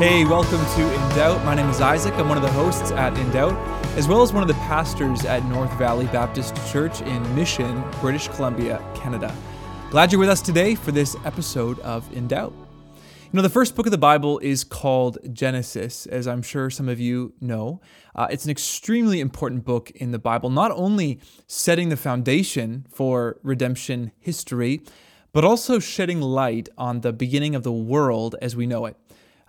Hey, welcome to In Doubt. My name is Isaac. I'm one of the hosts at In Doubt, as well as one of the pastors at North Valley Baptist Church in Mission, British Columbia, Canada. Glad you're with us today for this episode of In Doubt. You know, the first book of the Bible is called Genesis, as I'm sure some of you know. Uh, it's an extremely important book in the Bible, not only setting the foundation for redemption history, but also shedding light on the beginning of the world as we know it.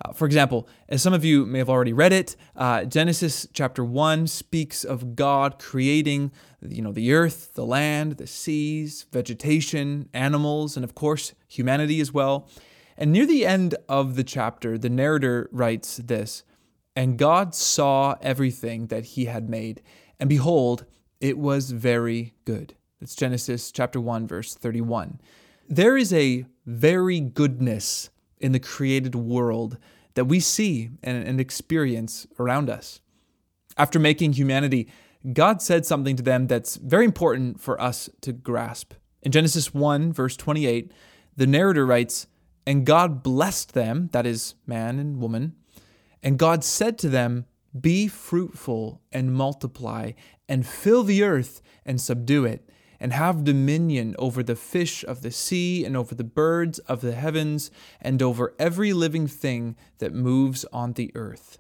Uh, for example, as some of you may have already read it, uh, Genesis chapter 1 speaks of God creating you know, the earth, the land, the seas, vegetation, animals, and of course, humanity as well. And near the end of the chapter, the narrator writes this And God saw everything that he had made, and behold, it was very good. That's Genesis chapter 1, verse 31. There is a very goodness in the created world that we see and, and experience around us. After making humanity, God said something to them that's very important for us to grasp. In Genesis 1, verse 28, the narrator writes, And God blessed them, that is, man and woman, and God said to them, Be fruitful and multiply, and fill the earth and subdue it and have dominion over the fish of the sea, and over the birds of the heavens, and over every living thing that moves on the earth.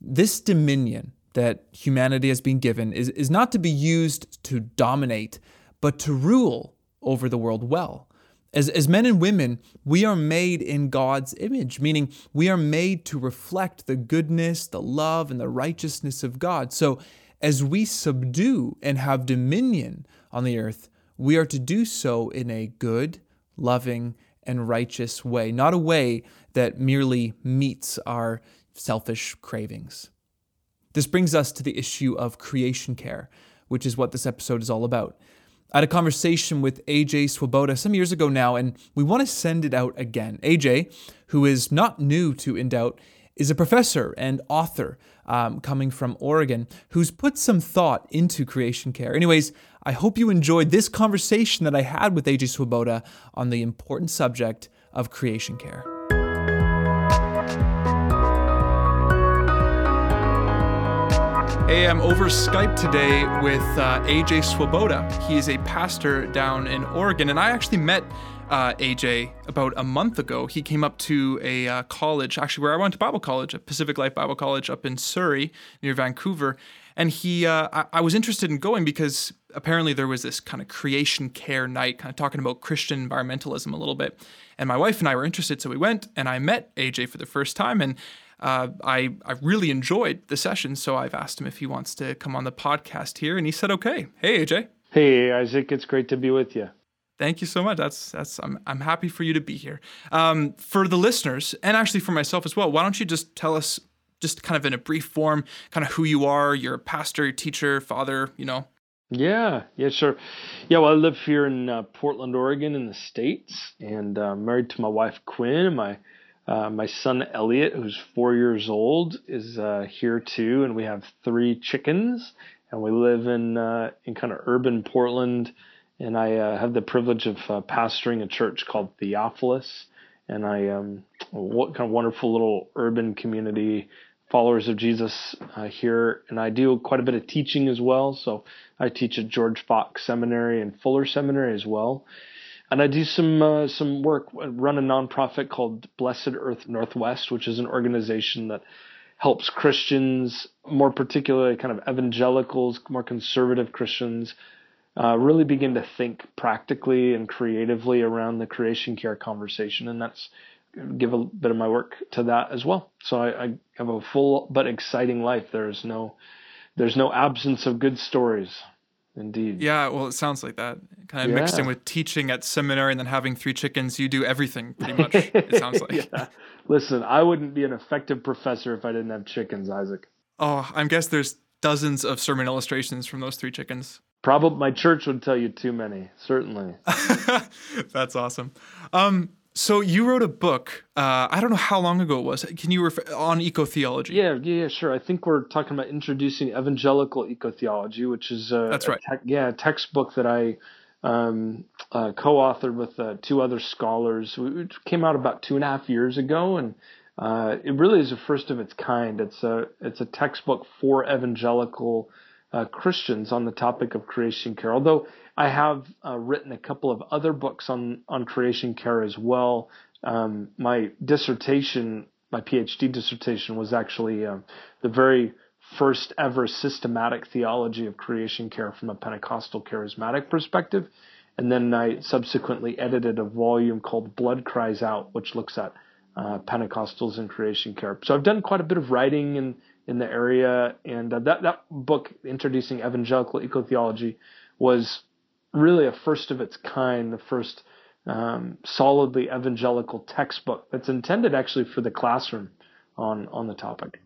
This dominion that humanity has been given is, is not to be used to dominate, but to rule over the world well. As, as men and women, we are made in God's image, meaning we are made to reflect the goodness, the love, and the righteousness of God. So, as we subdue and have dominion on the earth, we are to do so in a good, loving, and righteous way, not a way that merely meets our selfish cravings. This brings us to the issue of creation care, which is what this episode is all about. I had a conversation with AJ Swoboda some years ago now, and we want to send it out again. AJ, who is not new to In Doubt, is a professor and author um, coming from Oregon who's put some thought into creation care. Anyways, I hope you enjoyed this conversation that I had with AJ Swoboda on the important subject of creation care. Hey, I'm over Skype today with uh, AJ Swoboda. He is a pastor down in Oregon, and I actually met uh, AJ about a month ago. He came up to a uh, college, actually where I went to Bible college, a Pacific Life Bible College up in Surrey near Vancouver, and he, uh, I, I, was interested in going because apparently there was this kind of creation care night, kind of talking about Christian environmentalism a little bit. And my wife and I were interested, so we went and I met AJ for the first time, and uh, I I really enjoyed the session. So I've asked him if he wants to come on the podcast here, and he said okay. Hey AJ. Hey Isaac, it's great to be with you. Thank you so much. That's that's I'm I'm happy for you to be here. Um, for the listeners, and actually for myself as well, why don't you just tell us just kind of in a brief form, kind of who you are, you're a pastor, teacher, father, you know? Yeah, yeah, sure. Yeah, well, I live here in uh, Portland, Oregon, in the states, and uh, married to my wife Quinn. And my uh, my son Elliot, who's four years old, is uh, here too, and we have three chickens. And we live in uh, in kind of urban Portland, and I uh, have the privilege of pastoring a church called Theophilus, and I um, what kind of wonderful little urban community followers of Jesus uh, here, and I do quite a bit of teaching as well. So I teach at George Fox Seminary and Fuller Seminary as well, and I do some uh, some work. Run a nonprofit called Blessed Earth Northwest, which is an organization that helps Christians, more particularly kind of evangelicals, more conservative Christians. Uh, really begin to think practically and creatively around the creation care conversation, and that's give a bit of my work to that as well. So I, I have a full but exciting life. There's no there's no absence of good stories. Indeed. Yeah, well, it sounds like that. Kind of yeah. mixed in with teaching at seminary and then having three chickens. You do everything pretty much, it sounds like. yeah. Listen, I wouldn't be an effective professor if I didn't have chickens, Isaac. Oh, I'm guess there's dozens of sermon illustrations from those three chickens. Probably my church would tell you too many, certainly. That's awesome. Um, so you wrote a book. Uh, I don't know how long ago it was. Can you refer on eco theology? Yeah, yeah, sure. I think we're talking about introducing evangelical eco theology, which is a, that's right. A te- yeah, a textbook that I um, uh, co-authored with uh, two other scholars. It came out about two and a half years ago, and uh, it really is a first of its kind. It's a it's a textbook for evangelical uh, Christians on the topic of creation care. Although I have uh, written a couple of other books on on creation care as well. Um, my dissertation, my PhD dissertation, was actually uh, the very first ever systematic theology of creation care from a Pentecostal charismatic perspective. And then I subsequently edited a volume called Blood Cries Out, which looks at uh, Pentecostals and creation care. So I've done quite a bit of writing in, in the area, and uh, that, that book, Introducing Evangelical Eco Theology, was really a first of its kind, the first um, solidly evangelical textbook that's intended actually for the classroom on on the topic.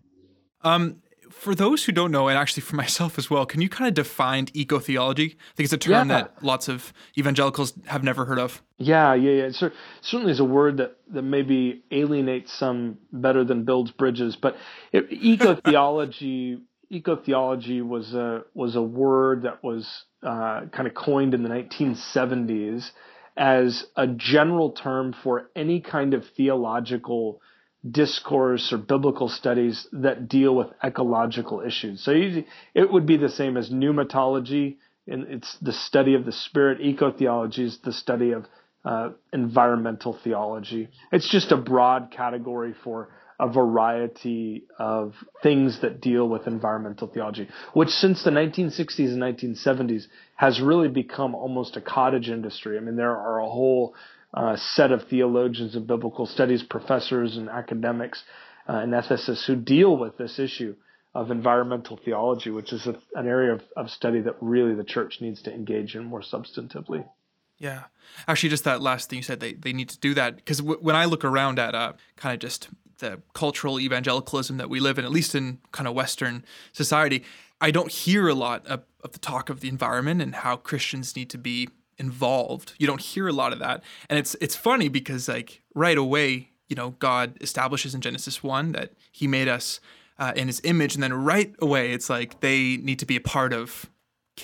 Um, for those who don't know, and actually for myself as well, can you kind of define eco theology? I think it's a term yeah. that lots of evangelicals have never heard of. Yeah, yeah, yeah. It certainly is a word that, that maybe alienates some better than builds bridges. But eco theology, eco theology was a was a word that was uh, kind of coined in the 1970s as a general term for any kind of theological discourse or biblical studies that deal with ecological issues. So it would be the same as pneumatology, and it's the study of the spirit. Ecotheology is the study of uh, environmental theology. It's just a broad category for a variety of things that deal with environmental theology, which since the 1960s and 1970s has really become almost a cottage industry. I mean, there are a whole uh, set of theologians and biblical studies professors and academics uh, and ethicists who deal with this issue of environmental theology, which is a, an area of, of study that really the church needs to engage in more substantively. Yeah. Actually, just that last thing you said, they, they need to do that. Because w- when I look around at uh, kind of just the cultural evangelicalism that we live in, at least in kind of Western society, I don't hear a lot of, of the talk of the environment and how Christians need to be involved. You don't hear a lot of that. And it's it's funny because like right away, you know, God establishes in Genesis 1 that he made us uh, in his image and then right away it's like they need to be a part of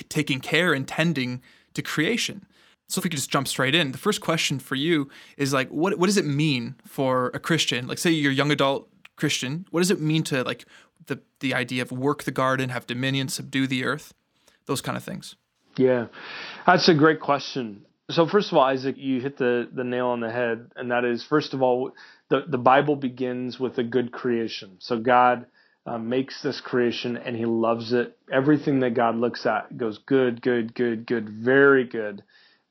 taking care and tending to creation. So if we could just jump straight in, the first question for you is like, what what does it mean for a Christian? Like, say you're a young adult Christian, what does it mean to like the the idea of work the garden, have dominion, subdue the earth, those kind of things? Yeah, that's a great question. So first of all, Isaac, you hit the the nail on the head, and that is first of all, the the Bible begins with a good creation. So God. Uh, makes this creation and he loves it. Everything that God looks at goes good, good, good, good, very good.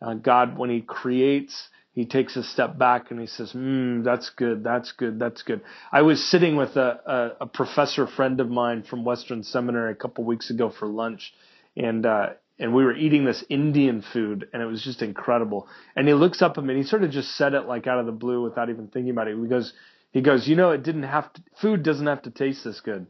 Uh, God, when He creates, He takes a step back and He says, "Hmm, that's good, that's good, that's good." I was sitting with a, a, a professor friend of mine from Western Seminary a couple weeks ago for lunch, and uh, and we were eating this Indian food, and it was just incredible. And he looks up at me, and he sort of just said it like out of the blue without even thinking about it. He goes, he goes, you know, it didn't have to, food doesn't have to taste this good.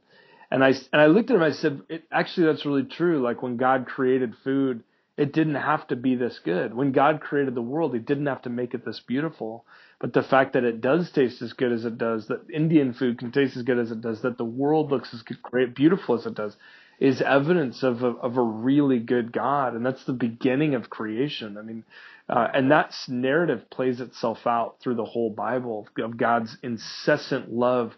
And I and I looked at him. I said, actually, that's really true. Like when God created food, it didn't have to be this good. When God created the world, He didn't have to make it this beautiful. But the fact that it does taste as good as it does, that Indian food can taste as good as it does, that the world looks as great, beautiful as it does, is evidence of a, of a really good God. And that's the beginning of creation. I mean, uh, and that narrative plays itself out through the whole Bible of God's incessant love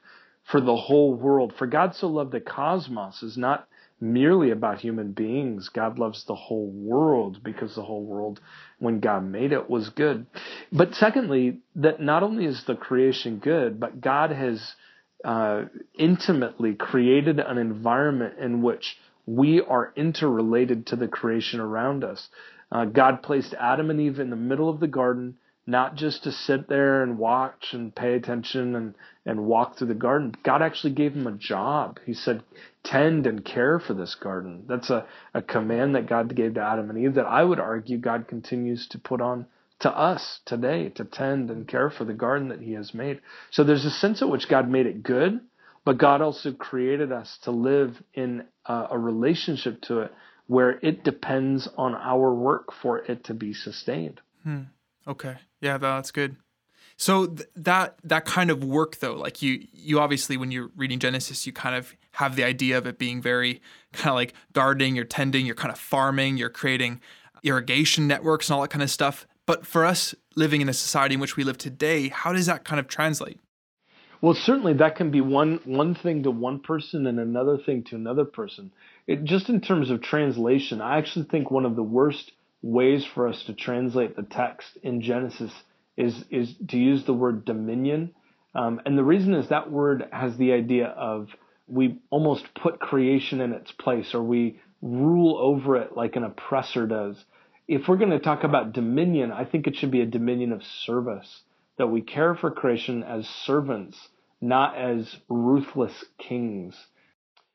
for the whole world. For God so loved the cosmos is not merely about human beings. God loves the whole world because the whole world, when God made it, was good. But secondly, that not only is the creation good, but God has uh, intimately created an environment in which we are interrelated to the creation around us. Uh, God placed Adam and Eve in the middle of the garden not just to sit there and watch and pay attention and, and walk through the garden. God actually gave them a job. He said, tend and care for this garden. That's a, a command that God gave to Adam and Eve that I would argue God continues to put on to us today to tend and care for the garden that he has made. So there's a sense at which God made it good, but God also created us to live in a, a relationship to it where it depends on our work for it to be sustained. Hmm. Okay. Yeah, that's good. So th- that that kind of work though, like you you obviously when you're reading Genesis, you kind of have the idea of it being very kind of like gardening, you're tending, you're kind of farming, you're creating irrigation networks and all that kind of stuff. But for us living in a society in which we live today, how does that kind of translate? Well, certainly that can be one one thing to one person and another thing to another person. It, just in terms of translation, I actually think one of the worst ways for us to translate the text in Genesis is is to use the word dominion, um, and the reason is that word has the idea of we almost put creation in its place, or we rule over it like an oppressor does if we're going to talk about dominion, I think it should be a dominion of service, that we care for creation as servants, not as ruthless kings.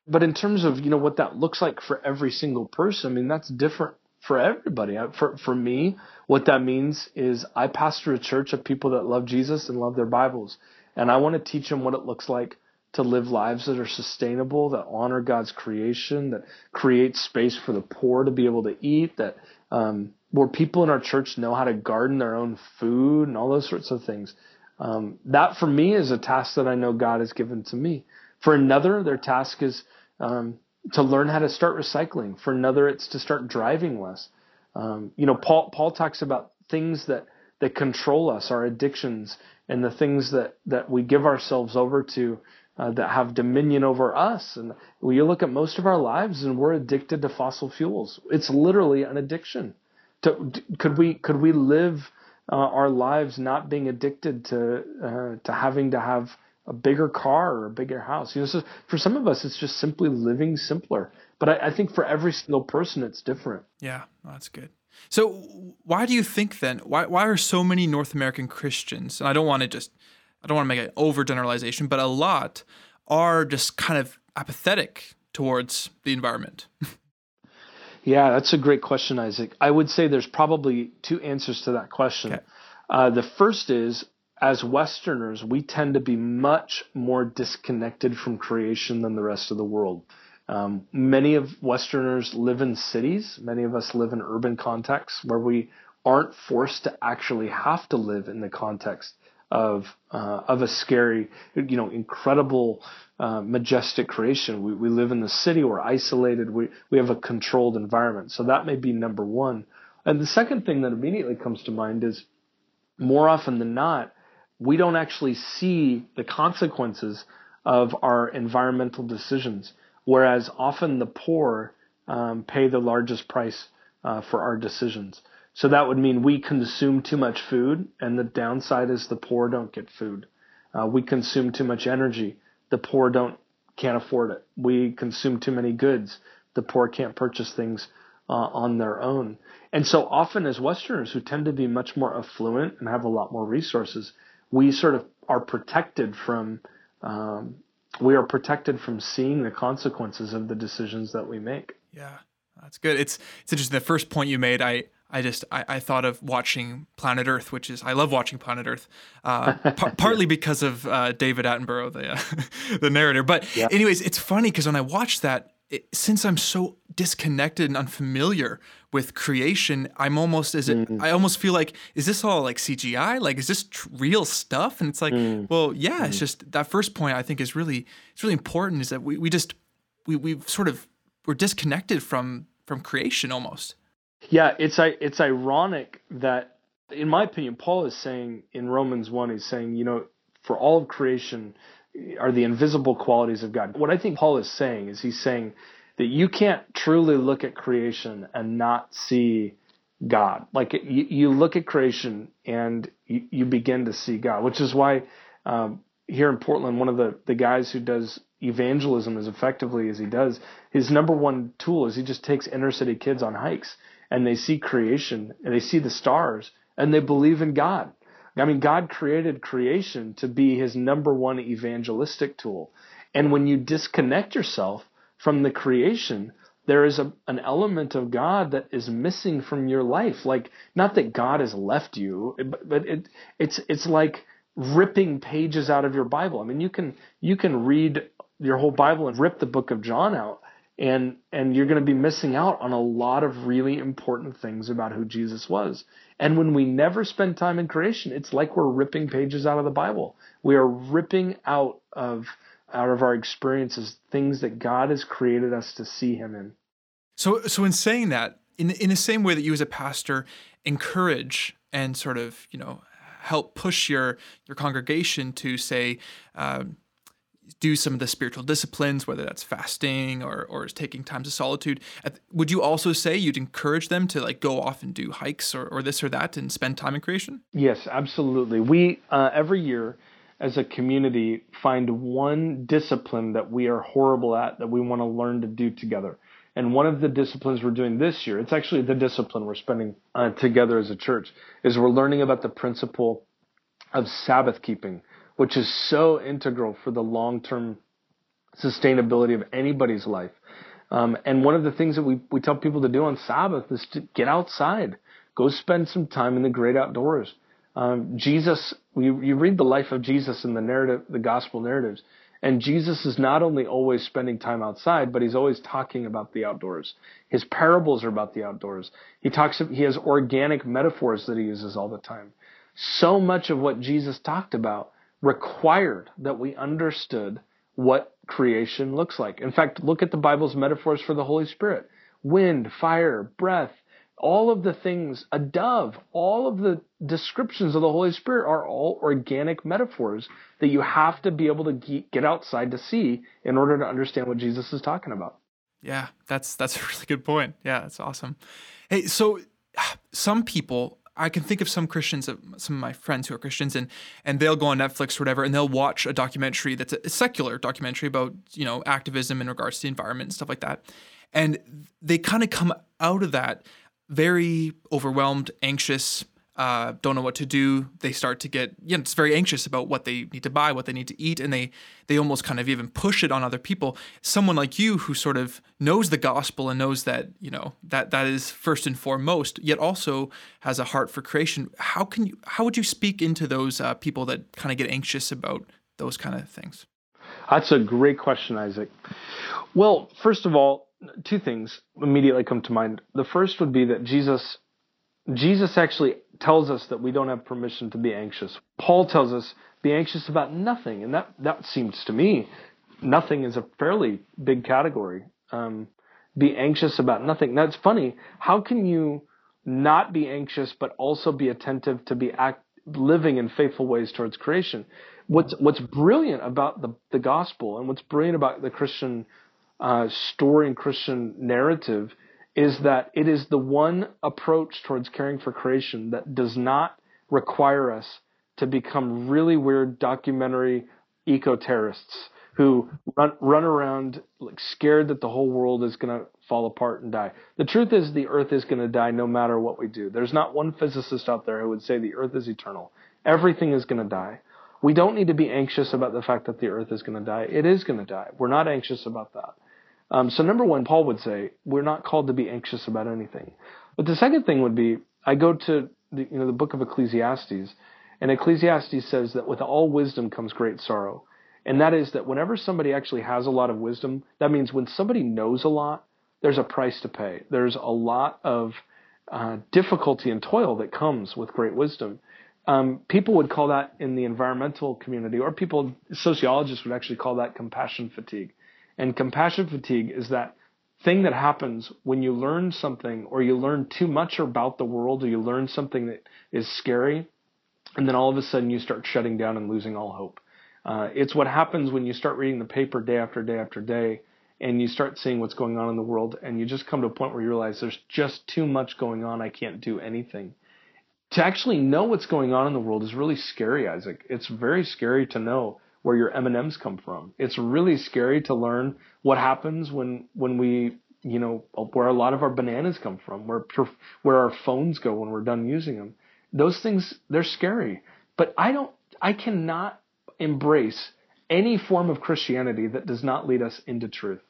But in terms of, you know, what that looks like for every single person, I mean, that's different for everybody. For, for me, what that means is I pastor a church of people that love Jesus and love their Bibles. And I want to teach them what it looks like to live lives that are sustainable, that honor God's creation, that create space for the poor to be able to eat, that um, where people in our church know how to garden their own food and all those sorts of things. Um, that for me is a task that I know God has given to me. For another, their task is um, to learn how to start recycling. For another, it's to start driving less. Um, you know, Paul Paul talks about things that that control us, our addictions, and the things that that we give ourselves over to uh, that have dominion over us. And you look at most of our lives, and we're addicted to fossil fuels. It's literally an addiction. To, could we could we live uh, our lives not being addicted to uh, to having to have a bigger car or a bigger house? You know, so for some of us, it's just simply living simpler. But I, I think for every single person, it's different. Yeah, that's good. So why do you think then? Why why are so many North American Christians? And I don't want to just I don't want to make an overgeneralization, but a lot are just kind of apathetic towards the environment. yeah, that's a great question, Isaac. I would say there's probably two answers to that question. Okay. Uh, the first is as Westerners, we tend to be much more disconnected from creation than the rest of the world. Um, many of Westerners live in cities. Many of us live in urban contexts where we aren't forced to actually have to live in the context of uh, of a scary, you know, incredible, uh, majestic creation. We we live in the city. We're isolated. We we have a controlled environment. So that may be number one. And the second thing that immediately comes to mind is, more often than not, we don't actually see the consequences of our environmental decisions. Whereas often the poor um, pay the largest price uh, for our decisions. So that would mean we consume too much food, and the downside is the poor don't get food. Uh, we consume too much energy. The poor don't can't afford it. We consume too many goods. The poor can't purchase things uh, on their own. And so often, as Westerners who tend to be much more affluent and have a lot more resources, we sort of are protected from um, we are protected from seeing the consequences of the decisions that we make. Yeah, that's good. It's it's interesting. The first point you made, I I just I, I, thought of watching Planet Earth, which is I love watching Planet Earth, uh, p- partly because of uh, David Attenborough, the uh, the narrator. But yeah. anyways, it's funny because when I watch that, it, since I'm so disconnected and unfamiliar with creation, I'm almost as it mm. I almost feel like is this all like CGI? Like is this tr- real stuff? And it's like, mm. well, yeah, mm. it's just that first point I think is really it's really important is that we we just we we've sort of we're disconnected from from creation almost. Yeah, it's it's ironic that, in my opinion, Paul is saying in Romans one, he's saying, you know, for all of creation are the invisible qualities of God. What I think Paul is saying is he's saying that you can't truly look at creation and not see God. Like you, you look at creation and you, you, begin to see God, which is why um, here in Portland, one of the, the guys who does evangelism as effectively as he does, his number one tool is he just takes inner city kids on hikes and they see creation and they see the stars and they believe in God. I mean, God created creation to be his number one evangelistic tool. And when you disconnect yourself from the creation, there is a, an element of God that is missing from your life. Like, not that God has left you, but, but it, it's, it's like ripping pages out of your Bible. I mean, you can, you can read your whole Bible and rip the book of John out and and you're going to be missing out on a lot of really important things about who Jesus was. And when we never spend time in creation, it's like we're ripping pages out of the Bible. We are ripping out of out of our experiences things that God has created us to see him in. So so in saying that, in in the same way that you as a pastor encourage and sort of, you know, help push your your congregation to say um, do some of the spiritual disciplines, whether that's fasting or or taking times of solitude. Would you also say you'd encourage them to like go off and do hikes or, or this or that and spend time in creation? Yes, absolutely. We uh, every year as a community find one discipline that we are horrible at that we want to learn to do together. And one of the disciplines we're doing this year, it's actually the discipline we're spending uh, together as a church, is we're learning about the principle of Sabbath keeping which is so integral for the long term sustainability of anybody's life. Um, and one of the things that we, we tell people to do on Sabbath is to get outside, go spend some time in the great outdoors. Um, Jesus, you, you read the life of Jesus in the narrative, the gospel narratives, and Jesus is not only always spending time outside, but he's always talking about the outdoors. His parables are about the outdoors. He talks, he has organic metaphors that he uses all the time. So much of what Jesus talked about required that we understood what creation looks like. In fact, look at the Bible's metaphors for the Holy Spirit wind, fire, breath, all of the things, a dove, all of the descriptions of the Holy Spirit are all organic metaphors that you have to be able to get outside to see in order to understand what Jesus is talking about. Yeah, that's that's a really good point. Yeah, that's awesome. Hey, so some people I can think of some Christians, some of my friends who are Christians, and and they'll go on Netflix or whatever, and they'll watch a documentary that's a, secular documentary about you know activism in regards to the environment and stuff like that, and they kind of come out of that very overwhelmed, anxious, uh, don't know what to do. They start to get, you know, it's very anxious about what they need to buy, what they need to eat, and they they almost kind of even push it on other people. Someone like you who sort of knows the gospel and knows that you know that that is first and foremost, yet also has a heart for creation. How can you? How would you speak into those uh, people that kind of get anxious about those kind of things? That's a great question, Isaac. Well, first of all, two things immediately come to mind. The first would be that Jesus Jesus actually tells us that we don't have permission to be anxious. Paul tells us, be anxious about nothing. And that, that seems to me, nothing is a fairly big category. Um, be anxious about nothing. That's funny. How can you not be anxious, but also be attentive to be act, living in faithful ways towards creation? What's, what's brilliant about the, the gospel and what's brilliant about the Christian uh, story and Christian narrative is that it is the one approach towards caring for creation that does not require us to become really weird documentary eco terrorists who run run around like scared that the whole world is going to fall apart and die. The truth is the earth is going to die no matter what we do. There's not one physicist out there who would say the earth is eternal. Everything is going to die. We don't need to be anxious about the fact that the earth is going to die. It is going to die. We're not anxious about that. Um, so number one, Paul would say we're not called to be anxious about anything. But the second thing would be I go to the, you know the book of Ecclesiastes, and Ecclesiastes says that with all wisdom comes great sorrow, and that is that whenever somebody actually has a lot of wisdom, that means when somebody knows a lot, there's a price to pay. There's a lot of uh, difficulty and toil that comes with great wisdom. Um, people would call that in the environmental community, or people sociologists would actually call that compassion fatigue. And compassion fatigue is that thing that happens when you learn something or you learn too much about the world or you learn something that is scary and then all of a sudden you start shutting down and losing all hope. Uh, it's what happens when you start reading the paper day after day after day and you start seeing what's going on in the world and you just come to a point where you realize there's just too much going on. I can't do anything. To actually know what's going on in the world is really scary, Isaac. It's very scary to know where your M&Ms come from. It's really scary to learn what happens when when we you know where a lot of our bananas come from, where where our phones go when we're done using them. Those things they're scary. But I don't, I cannot embrace any form of Christianity that does not lead us into truth.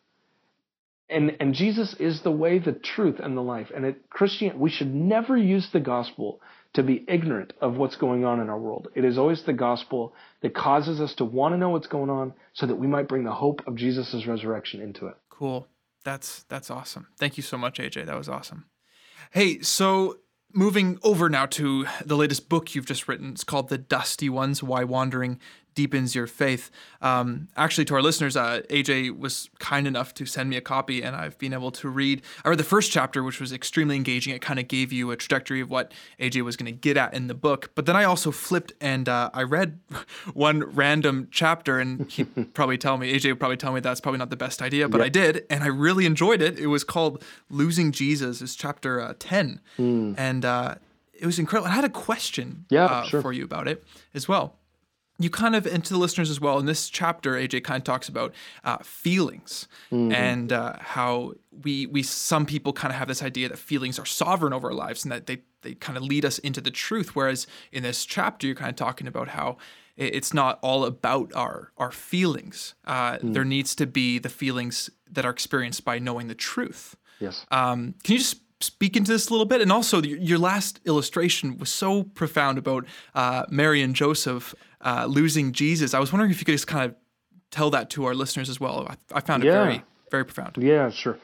And, and Jesus is the way, the truth, and the life. And it, Christian, we should never use the gospel to be ignorant of what's going on in our world. It is always the gospel that causes us to want to know what's going on so that we might bring the hope of Jesus' resurrection into it. Cool. That's that's awesome. Thank you so much, AJ. That was awesome. Hey, so moving over now to the latest book you've just written. It's called The Dusty Ones Why Wandering deepens your faith. Um, actually, to our listeners, uh, AJ was kind enough to send me a copy, and I've been able to read. I read the first chapter, which was extremely engaging. It kind of gave you a trajectory of what AJ was going to get at in the book. But then I also flipped and uh, I read one random chapter, and he'd probably tell me, AJ would probably tell me that's probably not the best idea, but yep. I did, and I really enjoyed it. It was called Losing Jesus, is chapter uh, 10. Mm. And uh, it was incredible. I had a question yeah, uh, sure. for you about it as well you kind of, and to the listeners as well, in this chapter, AJ kind of talks about uh, feelings mm-hmm. and uh, how we, we, some people kind of have this idea that feelings are sovereign over our lives and that they, they kind of lead us into the truth. Whereas in this chapter, you're kind of talking about how it's not all about our, our feelings. Uh, mm. There needs to be the feelings that are experienced by knowing the truth. Yes. Um, can you just speak into this a little bit? And also, your last illustration was so profound about uh, Mary and Joseph uh, losing Jesus. I was wondering if you could just kind of tell that to our listeners as well. I, I found it yeah. very, very profound. Yeah, sure.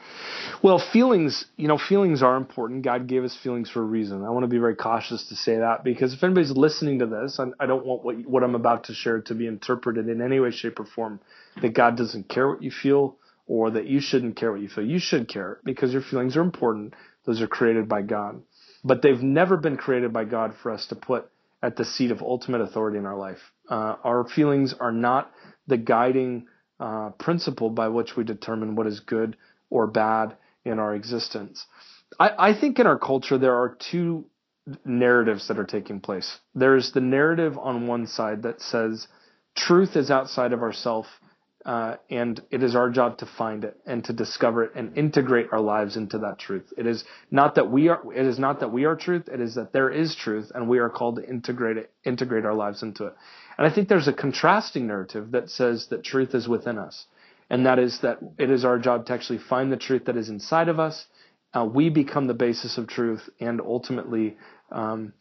Well, feelings, you know, feelings are important. God gave us feelings for a reason. I want to be very cautious to say that because if anybody's listening to this, I, I don't want what, what I'm about to share to be interpreted in any way, shape, or form that God doesn't care what you feel or that you shouldn't care what you feel. You should care because your feelings are important. Those are created by God. But they've never been created by God for us to put at the seat of ultimate authority in our life. Uh, our feelings are not the guiding uh, principle by which we determine what is good or bad in our existence. I, I think in our culture there are two narratives that are taking place. There's the narrative on one side that says truth is outside of ourself uh, and it is our job to find it and to discover it and integrate our lives into that truth. It is not that we are. It is not that we are truth. It is that there is truth, and we are called to integrate it, integrate our lives into it. And I think there's a contrasting narrative that says that truth is within us, and that is that it is our job to actually find the truth that is inside of us. Uh, we become the basis of truth, and ultimately um,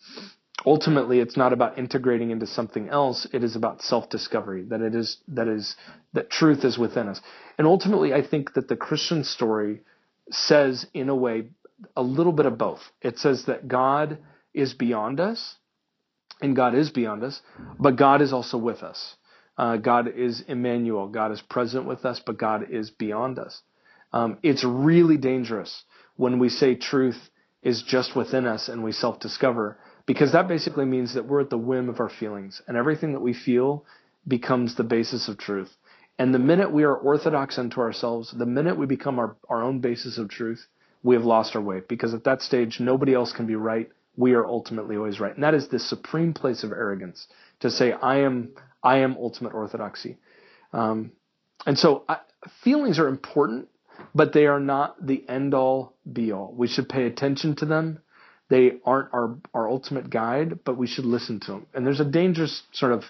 ultimately it's not about integrating into something else. It is about self-discovery that it is that is that truth is within us. And ultimately i think that the christian story says in a way a little bit of both. It says that god is beyond us and god is beyond us but god is also with us. Uh, god is emmanuel. God is present with us but god is beyond us. Um, it's really dangerous when we say truth is just within us and we self-discover because that basically means that we're at the whim of our feelings and everything that we feel becomes the basis of truth. And the minute we are orthodox unto ourselves, the minute we become our, our own basis of truth, we have lost our way because at that stage, nobody else can be right. We are ultimately always right. And that is the supreme place of arrogance to say, I am, I am ultimate orthodoxy. Um, and so I, feelings are important, but they are not the end all be all. We should pay attention to them they aren't our our ultimate guide, but we should listen to them. And there's a dangerous sort of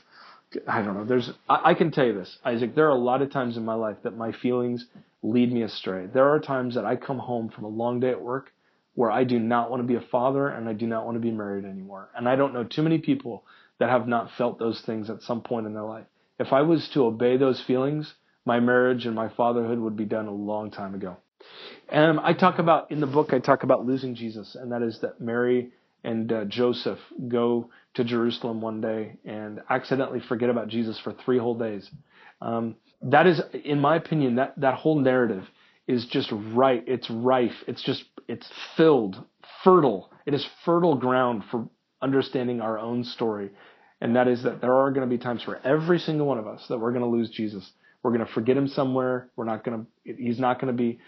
I don't know. There's I, I can tell you this, Isaac. There are a lot of times in my life that my feelings lead me astray. There are times that I come home from a long day at work where I do not want to be a father and I do not want to be married anymore. And I don't know too many people that have not felt those things at some point in their life. If I was to obey those feelings, my marriage and my fatherhood would be done a long time ago. And I talk about in the book, I talk about losing Jesus, and that is that Mary and uh, Joseph go to Jerusalem one day and accidentally forget about Jesus for three whole days. Um, that is, in my opinion, that that whole narrative is just right. It's rife. It's just it's filled, fertile. It is fertile ground for understanding our own story, and that is that there are going to be times for every single one of us that we're going to lose Jesus. We're going to forget him somewhere. We're not going to. He's not going to be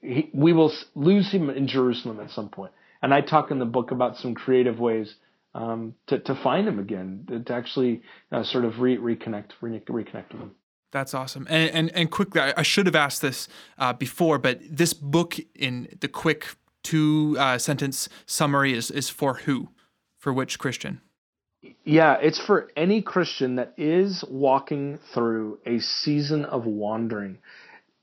he, we will lose him in Jerusalem at some point. And I talk in the book about some creative ways um, to, to find him again, to, actually uh, sort of re- reconnect, re- reconnect with him. That's awesome. And and, and quickly, I, I should have asked this uh, before, but this book in the quick two uh, sentence summary is is for who, for which Christian? Yeah, it's for any Christian that is walking through a season of wandering.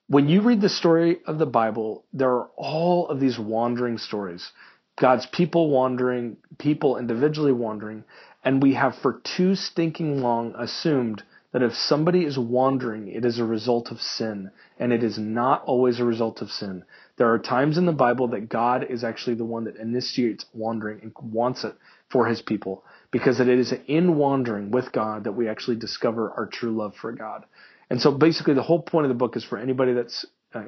When you read the story of the Bible, there are all of these wandering stories. God's people wandering, people individually wandering, and we have for too stinking long assumed that if somebody is wandering, it is a result of sin, and it is not always a result of sin. There are times in the Bible that God is actually the one that initiates wandering and wants it for his people because it is in wandering with God that we actually discover our true love for God. And so basically the whole point of the book is for anybody that's uh,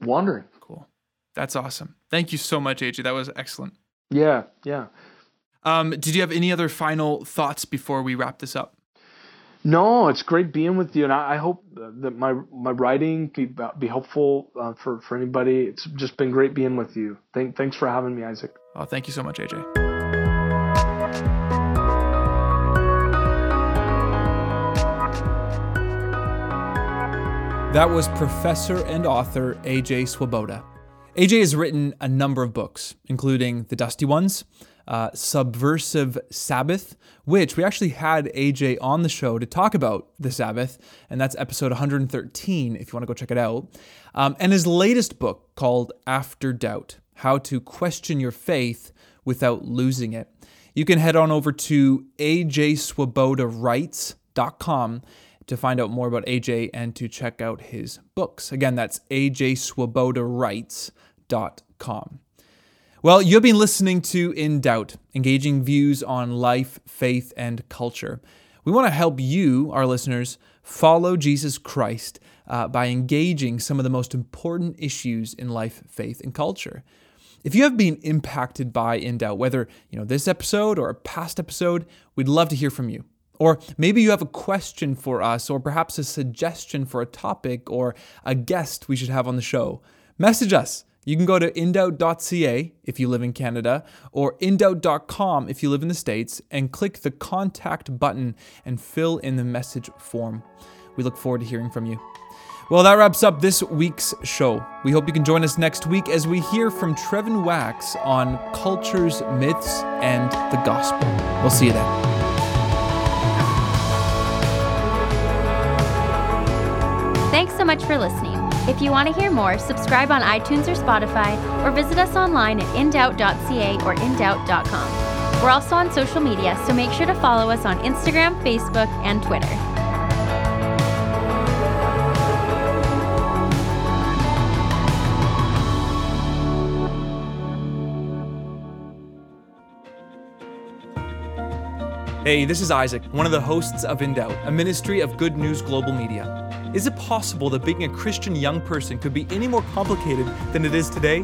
wandering. Cool. That's awesome. Thank you so much, AJ. That was excellent. Yeah, yeah. Um, did you have any other final thoughts before we wrap this up? No, it's great being with you, and I, I hope that my my writing be, be helpful uh, for for anybody. It's just been great being with you. Thank, thanks for having me, Isaac. Oh, thank you so much, AJ. That was professor and author AJ Swoboda. AJ has written a number of books, including The Dusty Ones, uh, Subversive Sabbath, which we actually had AJ on the show to talk about the Sabbath, and that's episode 113 if you want to go check it out. Um, and his latest book called After Doubt How to Question Your Faith Without Losing It. You can head on over to ajswobodawrites.com to find out more about AJ and to check out his books. Again, that's ajswobodawrites.com. Well, you've been listening to In Doubt, engaging views on life, faith, and culture. We want to help you, our listeners, follow Jesus Christ uh, by engaging some of the most important issues in life, faith, and culture. If you have been impacted by In Doubt, whether you know this episode or a past episode, we'd love to hear from you. Or maybe you have a question for us, or perhaps a suggestion for a topic or a guest we should have on the show. Message us you can go to indoubt.ca if you live in Canada or indoubt.com if you live in the States and click the contact button and fill in the message form. We look forward to hearing from you. Well, that wraps up this week's show. We hope you can join us next week as we hear from Trevin Wax on cultures, myths, and the gospel. We'll see you then. Much for listening. If you want to hear more, subscribe on iTunes or Spotify, or visit us online at indoubt.ca or indoubt.com. We're also on social media, so make sure to follow us on Instagram, Facebook, and Twitter. Hey, this is Isaac, one of the hosts of In Doubt, a ministry of Good News Global Media. Is it possible that being a Christian young person could be any more complicated than it is today?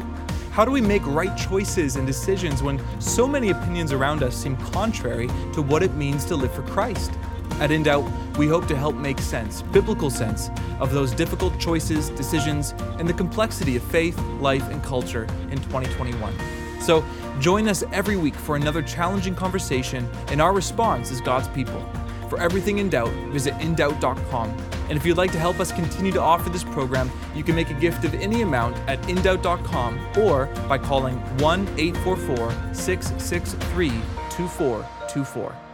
How do we make right choices and decisions when so many opinions around us seem contrary to what it means to live for Christ? At In Doubt, we hope to help make sense, biblical sense, of those difficult choices, decisions, and the complexity of faith, life, and culture in 2021. So, join us every week for another challenging conversation, and our response is God's people. For everything in doubt, visit indoubt.com. And if you'd like to help us continue to offer this program, you can make a gift of any amount at indoubt.com or by calling 1 844 663 2424.